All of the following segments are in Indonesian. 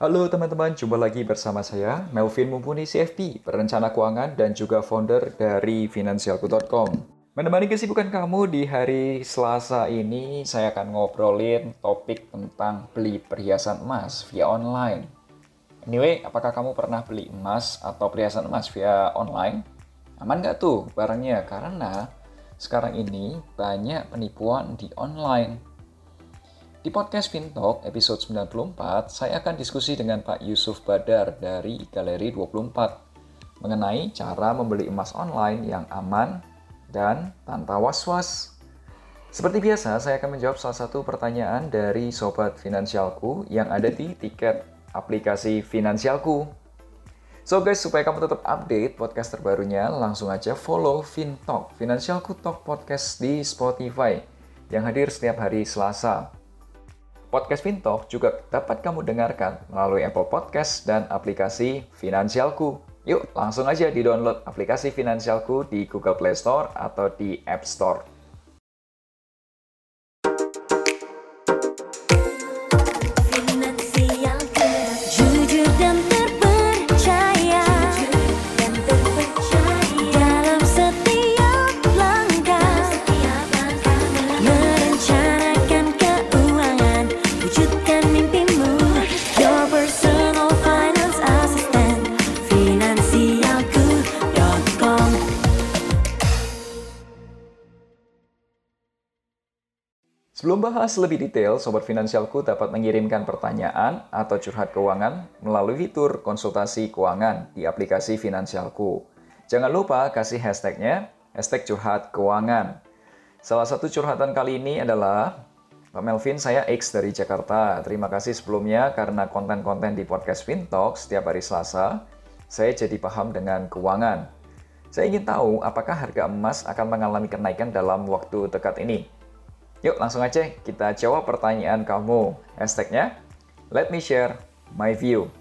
Halo teman-teman, jumpa lagi bersama saya, Melvin Mumpuni CFP, perencana keuangan dan juga founder dari Finansialku.com. Menemani kesibukan kamu di hari Selasa ini, saya akan ngobrolin topik tentang beli perhiasan emas via online. Anyway, apakah kamu pernah beli emas atau perhiasan emas via online? Aman nggak tuh barangnya? Karena sekarang ini banyak penipuan di online di podcast Fintalk episode 94, saya akan diskusi dengan Pak Yusuf Badar dari Galeri 24 mengenai cara membeli emas online yang aman dan tanpa was-was. Seperti biasa, saya akan menjawab salah satu pertanyaan dari Sobat Finansialku yang ada di tiket aplikasi Finansialku. So guys, supaya kamu tetap update podcast terbarunya, langsung aja follow Fintalk, Finansialku Talk Podcast di Spotify yang hadir setiap hari Selasa. Podcast Fintalk juga dapat kamu dengarkan melalui Apple Podcast dan aplikasi Finansialku. Yuk, langsung aja di-download aplikasi Finansialku di Google Play Store atau di App Store. Sebelum bahas lebih detail, Sobat Finansialku dapat mengirimkan pertanyaan atau curhat keuangan melalui fitur konsultasi keuangan di aplikasi Finansialku. Jangan lupa kasih hashtagnya, hashtag curhat keuangan. Salah satu curhatan kali ini adalah, Pak Melvin, saya X dari Jakarta. Terima kasih sebelumnya karena konten-konten di podcast Fintalk setiap hari Selasa, saya jadi paham dengan keuangan. Saya ingin tahu apakah harga emas akan mengalami kenaikan dalam waktu dekat ini. Yuk langsung aja kita jawab pertanyaan kamu. Hashtagnya, let me share my view.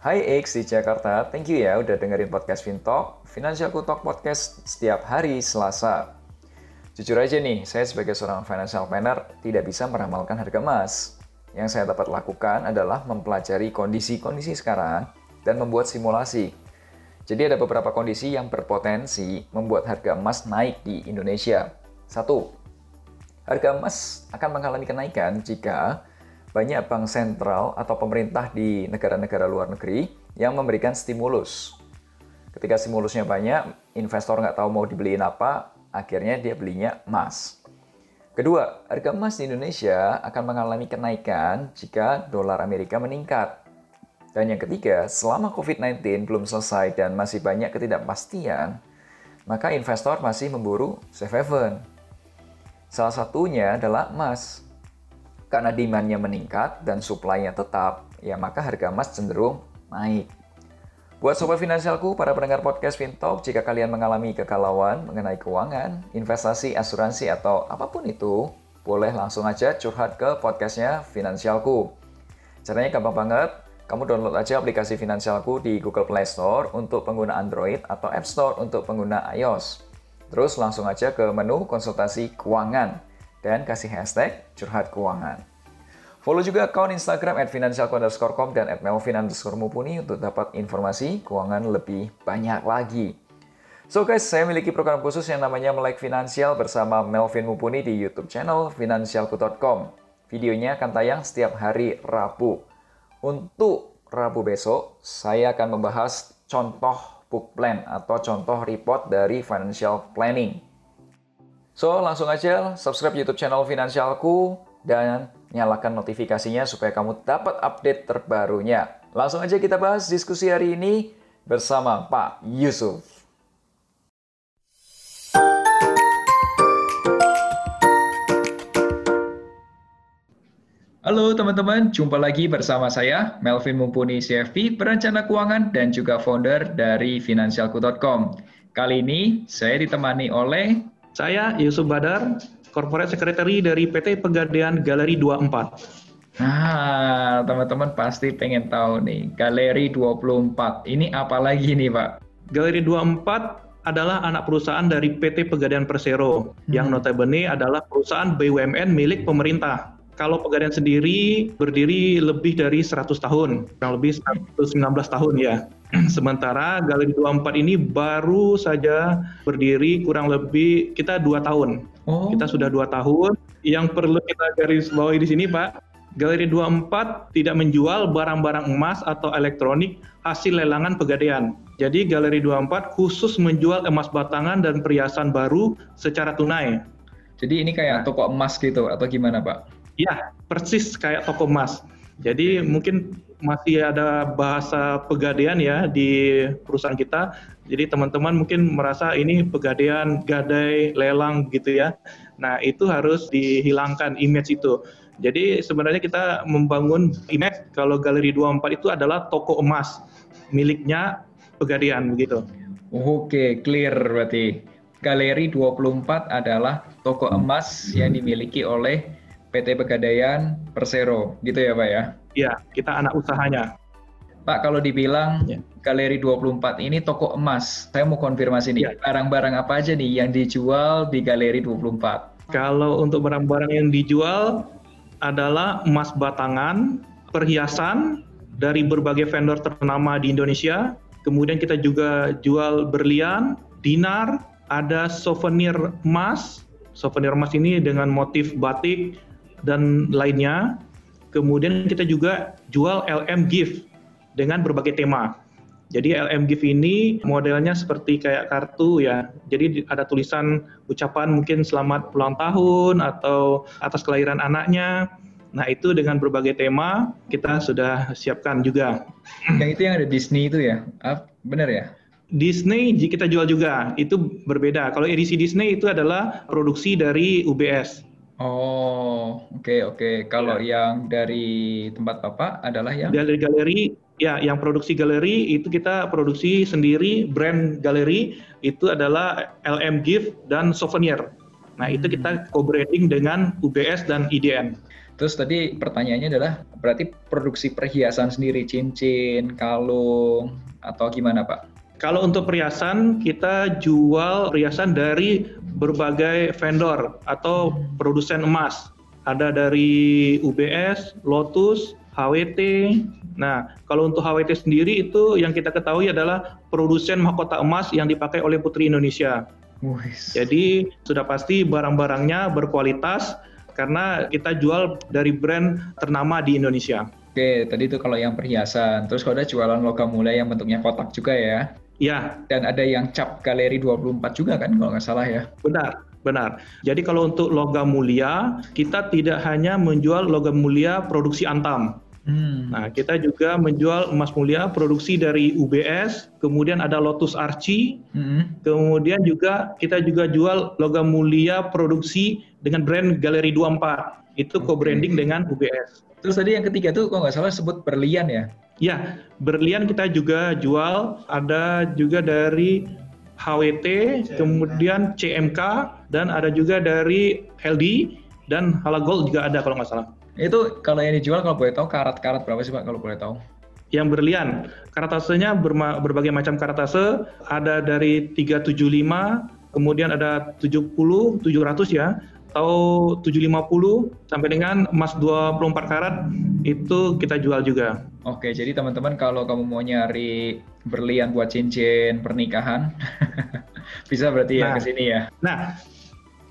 Hai X di Jakarta, thank you ya udah dengerin podcast Fintalk, Financial Talk Podcast setiap hari Selasa. Jujur aja nih, saya sebagai seorang financial planner tidak bisa meramalkan harga emas. Yang saya dapat lakukan adalah mempelajari kondisi-kondisi sekarang dan membuat simulasi. Jadi ada beberapa kondisi yang berpotensi membuat harga emas naik di Indonesia. Satu, Harga emas akan mengalami kenaikan jika banyak bank sentral atau pemerintah di negara-negara luar negeri yang memberikan stimulus. Ketika stimulusnya banyak, investor nggak tahu mau dibeliin apa, akhirnya dia belinya emas. Kedua, harga emas di Indonesia akan mengalami kenaikan jika dolar Amerika meningkat. Dan yang ketiga, selama COVID-19 belum selesai dan masih banyak ketidakpastian, maka investor masih memburu safe haven Salah satunya adalah emas. Karena demand-nya meningkat dan supply-nya tetap, ya maka harga emas cenderung naik. Buat sobat finansialku, para pendengar podcast Fintalk, jika kalian mengalami kegalauan mengenai keuangan, investasi, asuransi, atau apa pun itu, boleh langsung aja curhat ke podcastnya Finansialku. Caranya gampang banget, kamu download aja aplikasi Finansialku di Google Play Store untuk pengguna Android atau App Store untuk pengguna iOS. Terus langsung aja ke menu konsultasi keuangan dan kasih hashtag curhat keuangan. Follow juga akun Instagram at financialco_com dan at melvin untuk dapat informasi keuangan lebih banyak lagi. So guys, saya memiliki program khusus yang namanya Melek Finansial bersama Melvin Mumpuni di YouTube channel financialku.com. Videonya akan tayang setiap hari Rabu. Untuk Rabu besok, saya akan membahas contoh book plan atau contoh report dari financial planning. So, langsung aja subscribe YouTube channel Finansialku dan nyalakan notifikasinya supaya kamu dapat update terbarunya. Langsung aja kita bahas diskusi hari ini bersama Pak Yusuf. Halo teman-teman, jumpa lagi bersama saya Melvin Mumpuni CFP, perencana keuangan dan juga founder dari Finansialku.com. Kali ini saya ditemani oleh saya Yusuf Badar, Corporate Secretary dari PT Pegadaian Galeri 24. Nah, teman-teman pasti pengen tahu nih, Galeri 24. Ini apa lagi nih, Pak? Galeri 24 adalah anak perusahaan dari PT Pegadaian Persero, hmm. yang notabene adalah perusahaan BUMN milik pemerintah. Kalau Pegadaian sendiri berdiri lebih dari 100 tahun, kurang lebih 119 tahun ya. Sementara Galeri 24 ini baru saja berdiri kurang lebih kita dua tahun. Oh. Kita sudah dua tahun. Yang perlu kita garis bawahi di sini, Pak, Galeri 24 tidak menjual barang-barang emas atau elektronik hasil lelangan pegadaian. Jadi Galeri 24 khusus menjual emas batangan dan perhiasan baru secara tunai. Jadi ini kayak toko emas gitu atau gimana, Pak? Ya, persis kayak toko emas. Jadi mungkin masih ada bahasa pegadaian ya di perusahaan kita. Jadi teman-teman mungkin merasa ini pegadaian, gadai, lelang gitu ya. Nah itu harus dihilangkan image itu. Jadi sebenarnya kita membangun image kalau Galeri 24 itu adalah toko emas miliknya pegadaian begitu. Oke, clear berarti. Galeri 24 adalah toko emas yang dimiliki oleh PT Pegadaian Persero, gitu ya Pak ya? Iya, kita anak usahanya. Pak, kalau dibilang ya. Galeri 24 ini toko emas, saya mau konfirmasi nih, ya. barang-barang apa aja nih yang dijual di Galeri 24? Kalau untuk barang-barang yang dijual adalah emas batangan, perhiasan dari berbagai vendor ternama di Indonesia, kemudian kita juga jual berlian, dinar, ada souvenir emas, souvenir emas ini dengan motif batik, dan lainnya. Kemudian kita juga jual LM gift dengan berbagai tema. Jadi LM gift ini modelnya seperti kayak kartu ya. Jadi ada tulisan ucapan mungkin selamat ulang tahun atau atas kelahiran anaknya. Nah itu dengan berbagai tema kita sudah siapkan juga. Yang itu yang ada Disney itu ya, ah, benar ya? Disney kita jual juga, itu berbeda. Kalau edisi Disney itu adalah produksi dari UBS. Oh, oke okay, oke. Okay. Kalau ya. yang dari tempat Bapak adalah yang dari galeri, ya yang produksi galeri itu kita produksi sendiri brand galeri itu adalah LM Gift dan Souvenir. Nah, hmm. itu kita co-branding dengan UBS dan IDN. Terus tadi pertanyaannya adalah berarti produksi perhiasan sendiri, cincin, kalung atau gimana, Pak? Kalau untuk perhiasan, kita jual perhiasan dari berbagai vendor atau produsen emas. Ada dari UBS, Lotus, HWT. Nah, kalau untuk HWT sendiri itu yang kita ketahui adalah produsen mahkota emas yang dipakai oleh Putri Indonesia. Uish. Jadi sudah pasti barang-barangnya berkualitas karena kita jual dari brand ternama di Indonesia. Oke, tadi itu kalau yang perhiasan. Terus kalau ada jualan logam mulia yang bentuknya kotak juga ya? Ya. Dan ada yang cap galeri 24 juga kan kalau nggak salah ya? Benar, benar. Jadi kalau untuk logam mulia, kita tidak hanya menjual logam mulia produksi Antam. Hmm. Nah, kita juga menjual emas mulia produksi dari UBS, kemudian ada Lotus Archie, hmm. kemudian juga kita juga jual logam mulia produksi dengan brand Galeri 24. Itu okay. co-branding dengan UBS. Terus tadi yang ketiga tuh kalau nggak salah sebut berlian ya? Ya, berlian kita juga jual, ada juga dari HWT, CMK. kemudian CMK, dan ada juga dari LD, dan Halagold juga ada kalau nggak salah. Itu kalau yang dijual kalau boleh tahu karat-karat berapa sih Pak kalau boleh tahu? Yang berlian, karatasenya berbagai macam karatase, ada dari 375, kemudian ada 70, 700 ya, atau 750 sampai dengan emas 24 karat itu kita jual juga. Oke, jadi teman-teman kalau kamu mau nyari berlian buat cincin pernikahan bisa berarti ya nah, ya ke sini ya. Nah,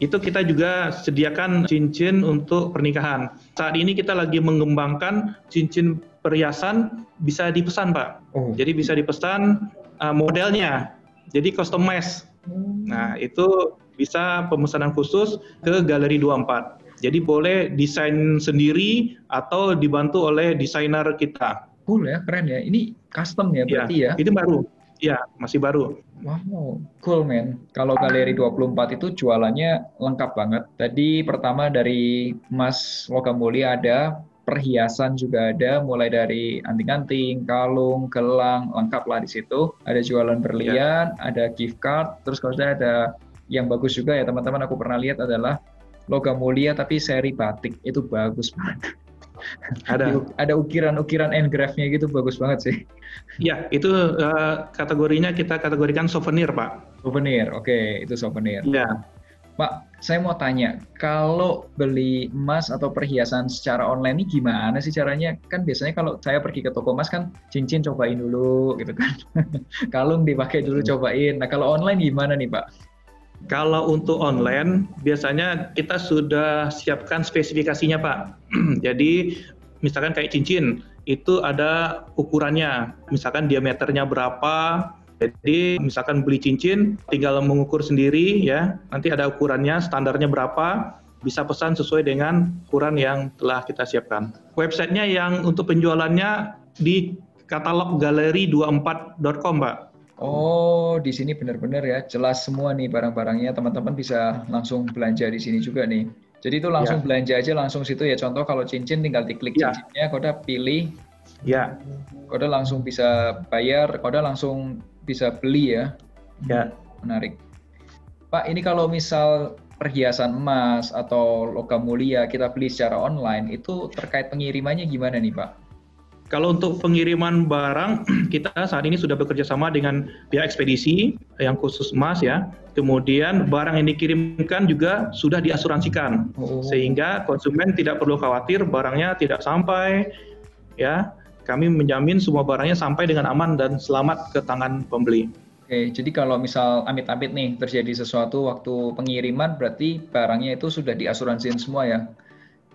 itu kita juga sediakan cincin untuk pernikahan. Saat ini kita lagi mengembangkan cincin perhiasan bisa dipesan, Pak. Oh. Jadi bisa dipesan uh, modelnya. Jadi customize. Hmm. Nah, itu bisa pemesanan khusus ke Galeri 24. Jadi boleh desain sendiri atau dibantu oleh desainer kita. Cool ya, keren ya. Ini custom ya berarti ya? ya? Itu baru. Ya, masih baru. Wow, cool man. Kalau Galeri 24 itu jualannya lengkap banget. Tadi pertama dari Mas Logam Mulia ada perhiasan juga ada, mulai dari anting-anting, kalung, gelang, lengkap lah di situ. Ada jualan berlian, ya. ada gift card, terus kalau saya ada yang bagus juga ya teman-teman aku pernah lihat adalah logam mulia tapi seri batik itu bagus banget. Ada ada ukiran-ukiran engrave-nya gitu bagus banget sih. Ya, itu uh, kategorinya kita kategorikan souvenir, Pak. Souvenir. Oke, okay, itu souvenir. Ya. Pak, saya mau tanya, kalau beli emas atau perhiasan secara online ini gimana sih caranya? Kan biasanya kalau saya pergi ke toko emas kan cincin cobain dulu gitu kan. Kalung dipakai dulu cobain. Nah, kalau online gimana nih, Pak? Kalau untuk online, biasanya kita sudah siapkan spesifikasinya, Pak. Jadi, misalkan kayak cincin, itu ada ukurannya. Misalkan diameternya berapa, jadi misalkan beli cincin, tinggal mengukur sendiri ya. Nanti ada ukurannya, standarnya berapa, bisa pesan sesuai dengan ukuran yang telah kita siapkan. Websitenya yang untuk penjualannya di katalog galeri24.com, Pak. Oh, di sini benar-benar ya, jelas semua nih barang-barangnya. Teman-teman bisa langsung belanja di sini juga nih. Jadi itu langsung ya. belanja aja langsung situ ya. Contoh kalau cincin tinggal diklik ya. cincinnya, kode pilih. Ya. Kode langsung bisa bayar, kode langsung bisa beli ya. Ya. Menarik. Pak, ini kalau misal perhiasan emas atau logam mulia kita beli secara online, itu terkait pengirimannya gimana nih Pak? Kalau untuk pengiriman barang, kita saat ini sudah bekerja sama dengan pihak ekspedisi yang khusus emas ya. Kemudian barang yang dikirimkan juga sudah diasuransikan, oh. sehingga konsumen tidak perlu khawatir barangnya tidak sampai ya. Kami menjamin semua barangnya sampai dengan aman dan selamat ke tangan pembeli. Oke, jadi kalau misal amit-amit nih terjadi sesuatu waktu pengiriman, berarti barangnya itu sudah diasuransikan semua ya?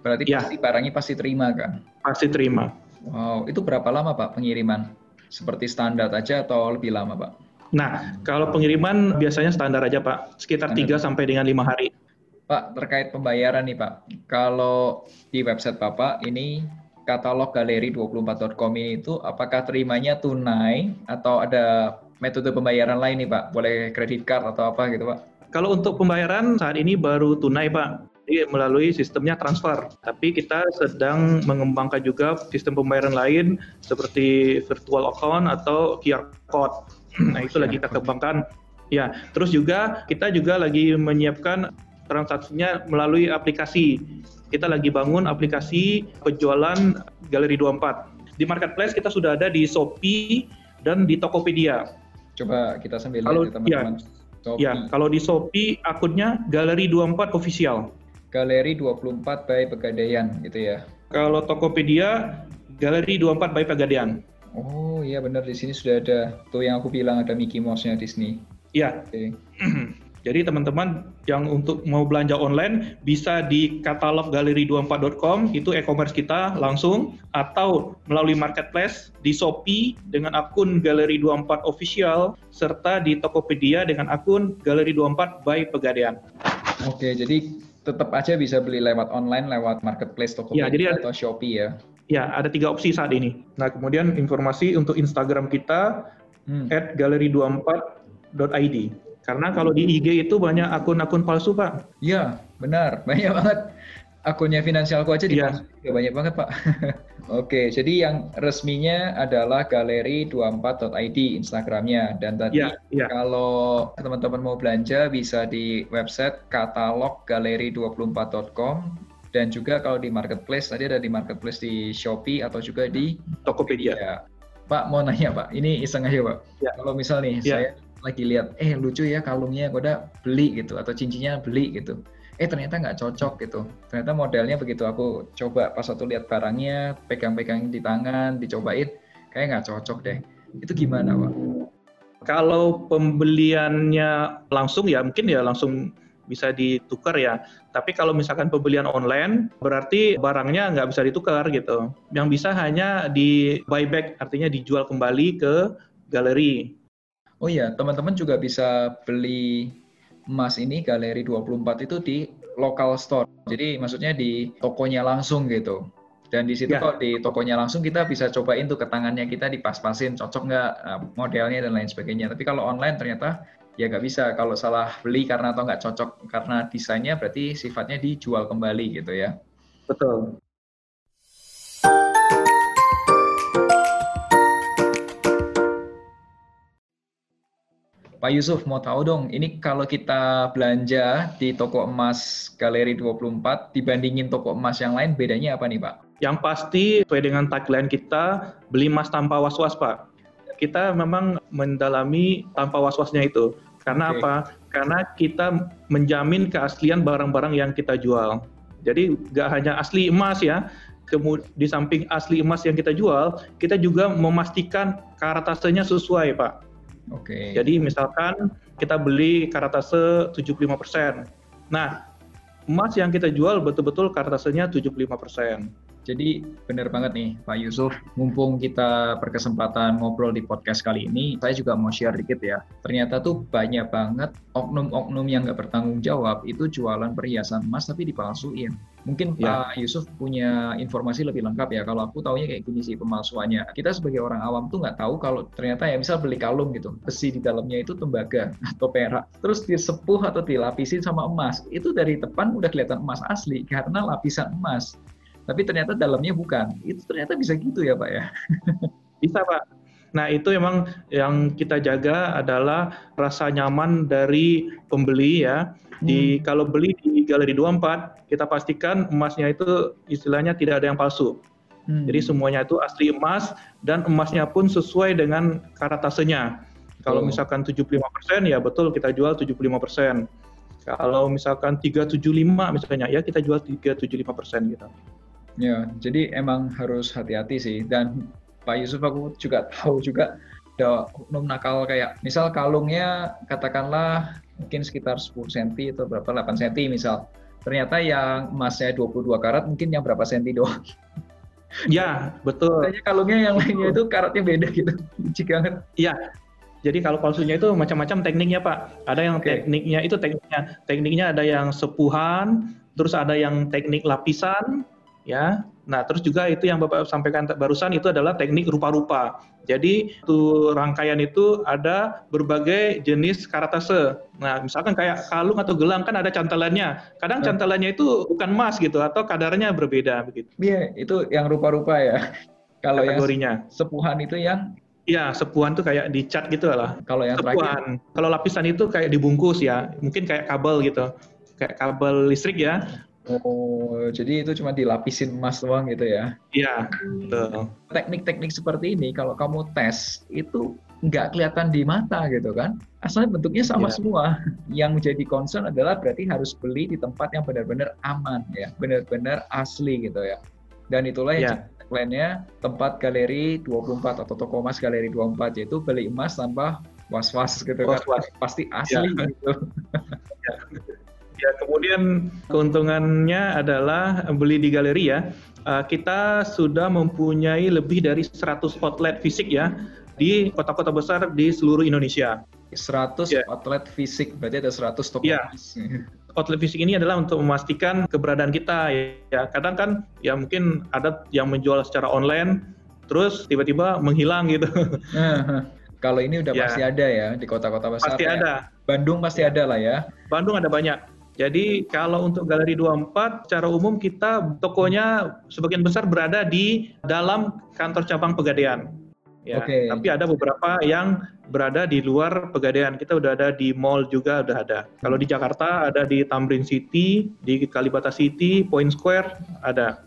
Berarti ya. pasti barangnya pasti terima kan? Pasti terima. Wow, itu berapa lama Pak pengiriman? Seperti standar aja atau lebih lama Pak? Nah, kalau pengiriman biasanya standar aja Pak, sekitar tiga sampai dengan lima hari. Pak, terkait pembayaran nih Pak, kalau di website Bapak ini katalog galeri24.com itu apakah terimanya tunai atau ada metode pembayaran lain nih Pak? Boleh kredit card atau apa gitu Pak? Kalau untuk pembayaran saat ini baru tunai Pak. Jadi melalui sistemnya transfer. Tapi kita sedang mengembangkan juga sistem pembayaran lain seperti virtual account atau QR code. Nah itu lagi kita kembangkan. Ya, terus juga kita juga lagi menyiapkan transaksinya melalui aplikasi. Kita lagi bangun aplikasi penjualan Galeri 24. Di marketplace kita sudah ada di Shopee dan di Tokopedia. Coba kita sambil lihat ya teman-teman. Ya, ya, kalau di Shopee akunnya Galeri 24 official. Galeri 24 by Pegadaian gitu ya. Kalau Tokopedia Galeri 24 by Pegadaian. Oh iya benar di sini sudah ada tuh yang aku bilang ada Mickey Mouse-nya Disney. Iya. Okay. Jadi teman-teman yang untuk mau belanja online bisa di katalog galeri24.com itu e-commerce kita langsung atau melalui marketplace di Shopee dengan akun Galeri24 official serta di Tokopedia dengan akun Galeri24 by Pegadaian. Oke, jadi tetap aja bisa beli lewat online, lewat marketplace Tokopedia ya, jadi atau Shopee ya. Ya, ada tiga opsi saat ini. Nah, kemudian informasi untuk Instagram kita hmm. @galeri24.id. Karena kalau di IG itu banyak akun-akun palsu, Pak. Iya, benar. Banyak banget. Akunnya finansialku aja di ya. banyak banget, Pak. Oke, jadi yang resminya adalah galeri24.id Instagramnya dan tadi ya, ya. kalau teman-teman mau belanja bisa di website katalog galeri24.com dan juga kalau di marketplace tadi ada di marketplace di Shopee atau juga di Tokopedia. Ya. Pak mau nanya Pak, ini iseng aja Pak. Ya. Kalau misal nih ya. saya lagi lihat, eh lucu ya kalungnya, udah beli gitu atau cincinnya beli gitu eh ternyata nggak cocok gitu ternyata modelnya begitu aku coba pas waktu lihat barangnya pegang-pegang di tangan dicobain kayak nggak cocok deh itu gimana pak kalau pembeliannya langsung ya mungkin ya langsung bisa ditukar ya. Tapi kalau misalkan pembelian online, berarti barangnya nggak bisa ditukar gitu. Yang bisa hanya di buyback, artinya dijual kembali ke galeri. Oh iya, teman-teman juga bisa beli emas ini galeri 24 itu di local store. Jadi maksudnya di tokonya langsung gitu. Dan di situ ya. kok di tokonya langsung kita bisa cobain tuh ke tangannya kita dipas-pasin cocok nggak eh, modelnya dan lain sebagainya. Tapi kalau online ternyata ya nggak bisa. Kalau salah beli karena atau nggak cocok karena desainnya berarti sifatnya dijual kembali gitu ya. Betul. Pak Yusuf mau tahu dong, ini kalau kita belanja di toko emas Galeri 24 dibandingin toko emas yang lain bedanya apa nih Pak? Yang pasti sesuai dengan tagline kita, beli emas tanpa was-was Pak. Kita memang mendalami tanpa was-wasnya itu. Karena okay. apa? Karena kita menjamin keaslian barang-barang yang kita jual. Jadi nggak hanya asli emas ya, kemudian di samping asli emas yang kita jual, kita juga memastikan karatasenya sesuai Pak Oke. Okay. Jadi misalkan kita beli karatase 75%. Nah, emas yang kita jual betul-betul karatasenya 75%. Jadi benar banget nih Pak Yusuf, mumpung kita berkesempatan ngobrol di podcast kali ini, saya juga mau share dikit ya. Ternyata tuh banyak banget oknum-oknum yang nggak bertanggung jawab itu jualan perhiasan emas tapi dipalsuin. Mungkin ya. Pak Yusuf punya informasi lebih lengkap ya. Kalau aku taunya kayak gini sih pemalsuannya. Kita sebagai orang awam tuh nggak tahu kalau ternyata ya misal beli kalung gitu, besi di dalamnya itu tembaga atau perak, terus disepuh atau dilapisin sama emas. Itu dari depan udah kelihatan emas asli karena lapisan emas tapi ternyata dalamnya bukan. Itu ternyata bisa gitu ya Pak ya? bisa Pak. Nah itu memang yang kita jaga adalah rasa nyaman dari pembeli ya. Di hmm. kalau beli di Galeri 24 kita pastikan emasnya itu istilahnya tidak ada yang palsu. Hmm. Jadi semuanya itu asli emas dan emasnya pun sesuai dengan karatasenya. Kalau oh. misalkan 75% ya betul kita jual 75%. Kalau misalkan 375 misalnya ya kita jual 375% gitu. Ya, jadi emang harus hati-hati sih. Dan Pak Yusuf aku juga tahu juga ada oknum nakal kayak misal kalungnya katakanlah mungkin sekitar 10 cm atau berapa 8 cm misal. Ternyata yang emasnya 22 karat mungkin yang berapa senti doang. Ya, betul. Kayaknya kalungnya yang lainnya itu karatnya beda gitu. Licik banget. Iya. Jadi kalau palsunya itu macam-macam tekniknya, Pak. Ada yang okay. tekniknya itu tekniknya. Tekniknya ada yang sepuhan, terus ada yang teknik lapisan, ya. Nah, terus juga itu yang Bapak sampaikan barusan itu adalah teknik rupa-rupa. Jadi itu rangkaian itu ada berbagai jenis karatase. Nah, misalkan kayak kalung atau gelang kan ada cantelannya. Kadang iya. cantelannya itu bukan emas gitu atau kadarnya berbeda begitu. Iya, itu yang rupa-rupa ya. Kalau kategorinya. Yang sepuhan itu yang Iya, sepuhan tuh kayak dicat gitu lah. Kalau yang sepuhan. Terakhir. Kalau lapisan itu kayak dibungkus ya, mungkin kayak kabel gitu. Kayak kabel listrik ya. Oh, jadi itu cuma dilapisin emas doang gitu ya? Iya, betul. Teknik-teknik seperti ini kalau kamu tes itu nggak kelihatan di mata gitu kan? Asalnya bentuknya sama ya. semua. Yang menjadi concern adalah berarti harus beli di tempat yang benar-benar aman ya, benar-benar asli gitu ya. Dan itulah yang ya. lainnya tempat galeri 24 atau toko emas galeri 24 yaitu beli emas tanpa was-was gitu was -was. kan. Pasti asli ya. gitu. Kemudian keuntungannya adalah beli di galeri ya. Uh, kita sudah mempunyai lebih dari 100 outlet fisik ya di kota-kota besar di seluruh Indonesia. 100 ya. outlet fisik, berarti ada 100 toko. Ya. outlet fisik ini adalah untuk memastikan keberadaan kita ya. Kadang kan ya mungkin ada yang menjual secara online terus tiba-tiba menghilang gitu. Kalau ini udah ya. pasti ada ya di kota-kota besar. Pasti ya. ada. Bandung pasti ya. ada lah ya. Bandung ada banyak. Jadi kalau untuk Galeri 24 secara umum kita tokonya sebagian besar berada di dalam kantor cabang Pegadaian. Ya, okay. tapi ada beberapa yang berada di luar Pegadaian. Kita udah ada di mall juga udah ada. Kalau di Jakarta ada di Tamrin City, di Kalibata City, Point Square ada.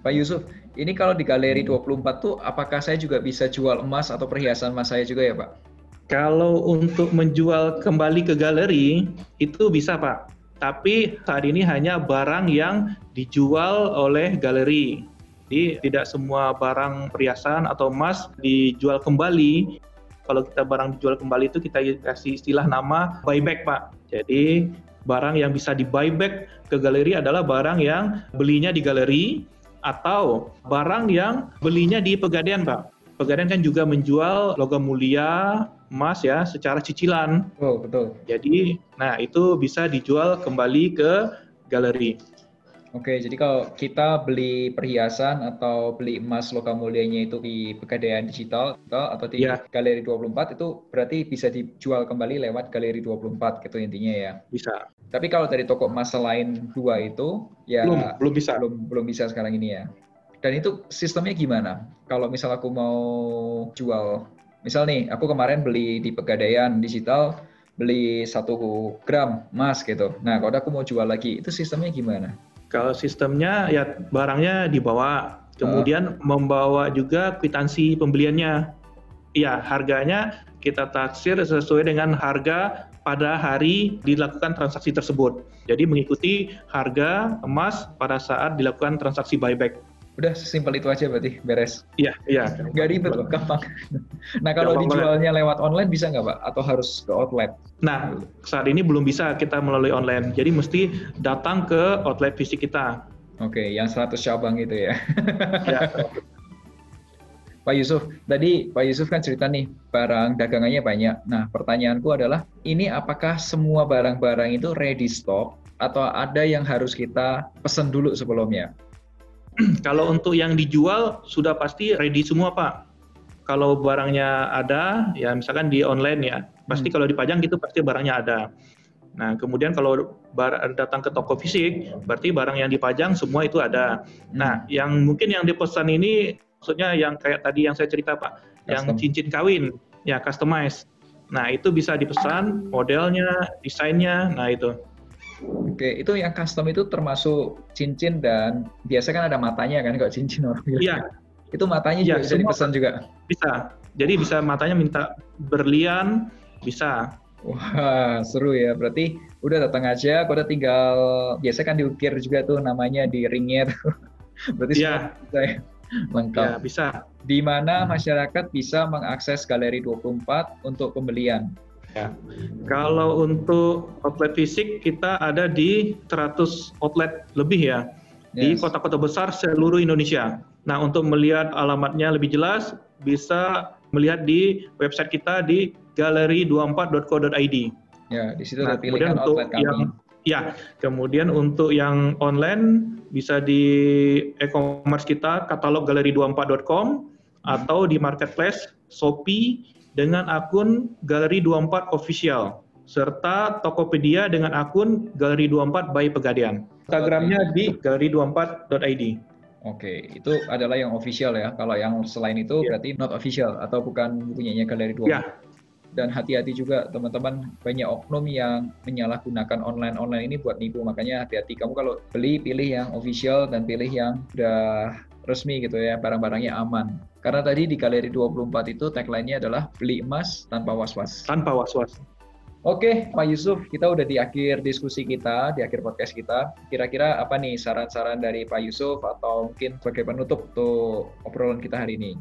Pak Yusuf, ini kalau di Galeri 24 tuh apakah saya juga bisa jual emas atau perhiasan emas saya juga ya, Pak? Kalau untuk menjual kembali ke galeri itu bisa Pak, tapi saat ini hanya barang yang dijual oleh galeri. Jadi tidak semua barang perhiasan atau emas dijual kembali. Kalau kita barang dijual kembali itu kita kasih istilah nama buyback Pak. Jadi barang yang bisa di buyback ke galeri adalah barang yang belinya di galeri atau barang yang belinya di pegadaian Pak. Pegadaian kan juga menjual logam mulia, emas ya secara cicilan. Oh, betul. Jadi, nah itu bisa dijual kembali ke galeri. Oke, jadi kalau kita beli perhiasan atau beli emas logam mulianya itu di Pegadaian Digital atau di ya. Galeri 24 itu berarti bisa dijual kembali lewat Galeri 24 gitu intinya ya. Bisa. Tapi kalau dari toko emas selain dua itu ya belum belum bisa. Belum belum bisa sekarang ini ya. Dan itu sistemnya gimana? Kalau misal aku mau jual Misal nih, aku kemarin beli di Pegadaian Digital, beli satu gram emas gitu. Nah, kalau aku mau jual lagi, itu sistemnya gimana? Kalau sistemnya ya barangnya dibawa, kemudian uh. membawa juga kwitansi pembeliannya. Ya, harganya kita taksir sesuai dengan harga pada hari dilakukan transaksi tersebut. Jadi mengikuti harga emas pada saat dilakukan transaksi buyback. Udah sesimpel itu aja berarti beres. Iya, iya. Gak ribet loh, gampang. Nah kalau gampang dijualnya lewat online bisa nggak Pak? Atau harus ke outlet? Nah saat ini belum bisa kita melalui online. Jadi mesti datang ke outlet fisik kita. Oke, yang 100 cabang itu ya. ya. Pak Yusuf, tadi Pak Yusuf kan cerita nih barang dagangannya banyak. Nah pertanyaanku adalah ini apakah semua barang-barang itu ready stock atau ada yang harus kita pesan dulu sebelumnya? kalau untuk yang dijual sudah pasti ready semua Pak. Kalau barangnya ada, ya misalkan di online ya, pasti hmm. kalau dipajang gitu pasti barangnya ada. Nah, kemudian kalau bar datang ke toko fisik, berarti barang yang dipajang semua itu ada. Hmm. Nah, yang mungkin yang dipesan ini, maksudnya yang kayak tadi yang saya cerita Pak, Custom. yang cincin kawin, ya customize. Nah, itu bisa dipesan modelnya, desainnya, nah itu. Oke, itu yang custom itu termasuk cincin dan biasa kan ada matanya kan kalau cincin orang bilang. Iya. Itu matanya juga ya, bisa dipesan juga. Bisa. Jadi bisa matanya minta berlian, bisa. Wah, seru ya. Berarti udah datang aja, udah tinggal biasa kan diukir juga tuh namanya di ringnya tuh. Berarti ya. bisa ya. Lengkap. Ya, bisa. Di mana masyarakat bisa mengakses Galeri 24 untuk pembelian. Ya. Kalau untuk outlet fisik kita ada di 100 outlet lebih ya yes. di kota-kota besar seluruh Indonesia. Nah, untuk melihat alamatnya lebih jelas bisa melihat di website kita di galeri24.co.id. Ya, di situ nah, ada pilihan untuk outlet kami. Yang, ya, kemudian untuk yang online bisa di e-commerce kita katalog galeri24.com hmm. atau di marketplace Shopee dengan akun Galeri 24 Official serta Tokopedia dengan akun Galeri 24 by Pegadaian. Instagramnya di galeri24.id. Oke, itu adalah yang official ya. Kalau yang selain itu yeah. berarti not official atau bukan punyanya Galeri 24. Yeah. Dan hati-hati juga teman-teman banyak oknum yang menyalahgunakan online-online ini buat nipu. Makanya hati-hati kamu kalau beli pilih yang official dan pilih yang udah resmi gitu ya, barang-barangnya aman. Karena tadi di Galeri 24 itu tagline-nya adalah beli emas tanpa was-was. Tanpa was-was. Oke, Pak Yusuf, kita udah di akhir diskusi kita, di akhir podcast kita. Kira-kira apa nih saran-saran dari Pak Yusuf atau mungkin sebagai penutup untuk obrolan kita hari ini?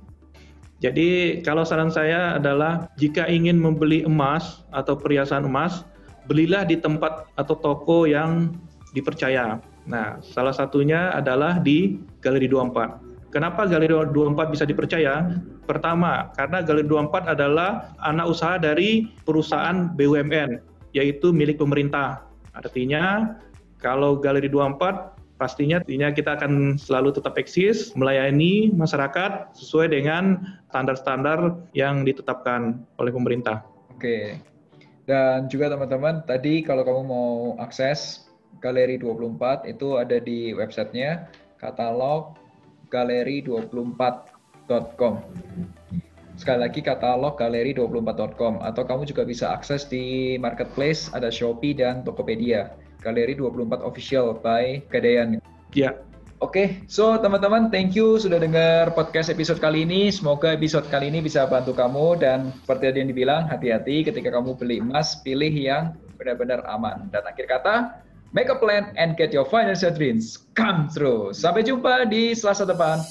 Jadi kalau saran saya adalah jika ingin membeli emas atau perhiasan emas, belilah di tempat atau toko yang dipercaya. Nah, salah satunya adalah di Galeri 24. Kenapa Galeri 24 bisa dipercaya? Pertama, karena Galeri 24 adalah anak usaha dari perusahaan BUMN, yaitu milik pemerintah. Artinya, kalau Galeri 24 pastinya artinya kita akan selalu tetap eksis melayani masyarakat sesuai dengan standar-standar yang ditetapkan oleh pemerintah. Oke. Dan juga teman-teman, tadi kalau kamu mau akses Galeri 24 itu ada di websitenya katalog galeri24.com. Sekali lagi katalog galeri24.com atau kamu juga bisa akses di marketplace ada Shopee dan Tokopedia. Galeri 24 official by Gadean. Ya. Oke, okay, so teman-teman, thank you sudah dengar podcast episode kali ini. Semoga episode kali ini bisa bantu kamu dan seperti yang dibilang, hati-hati ketika kamu beli emas, pilih yang benar-benar aman. Dan akhir kata, Make a plan and get your financial dreams come true. Sampai jumpa di Selasa depan.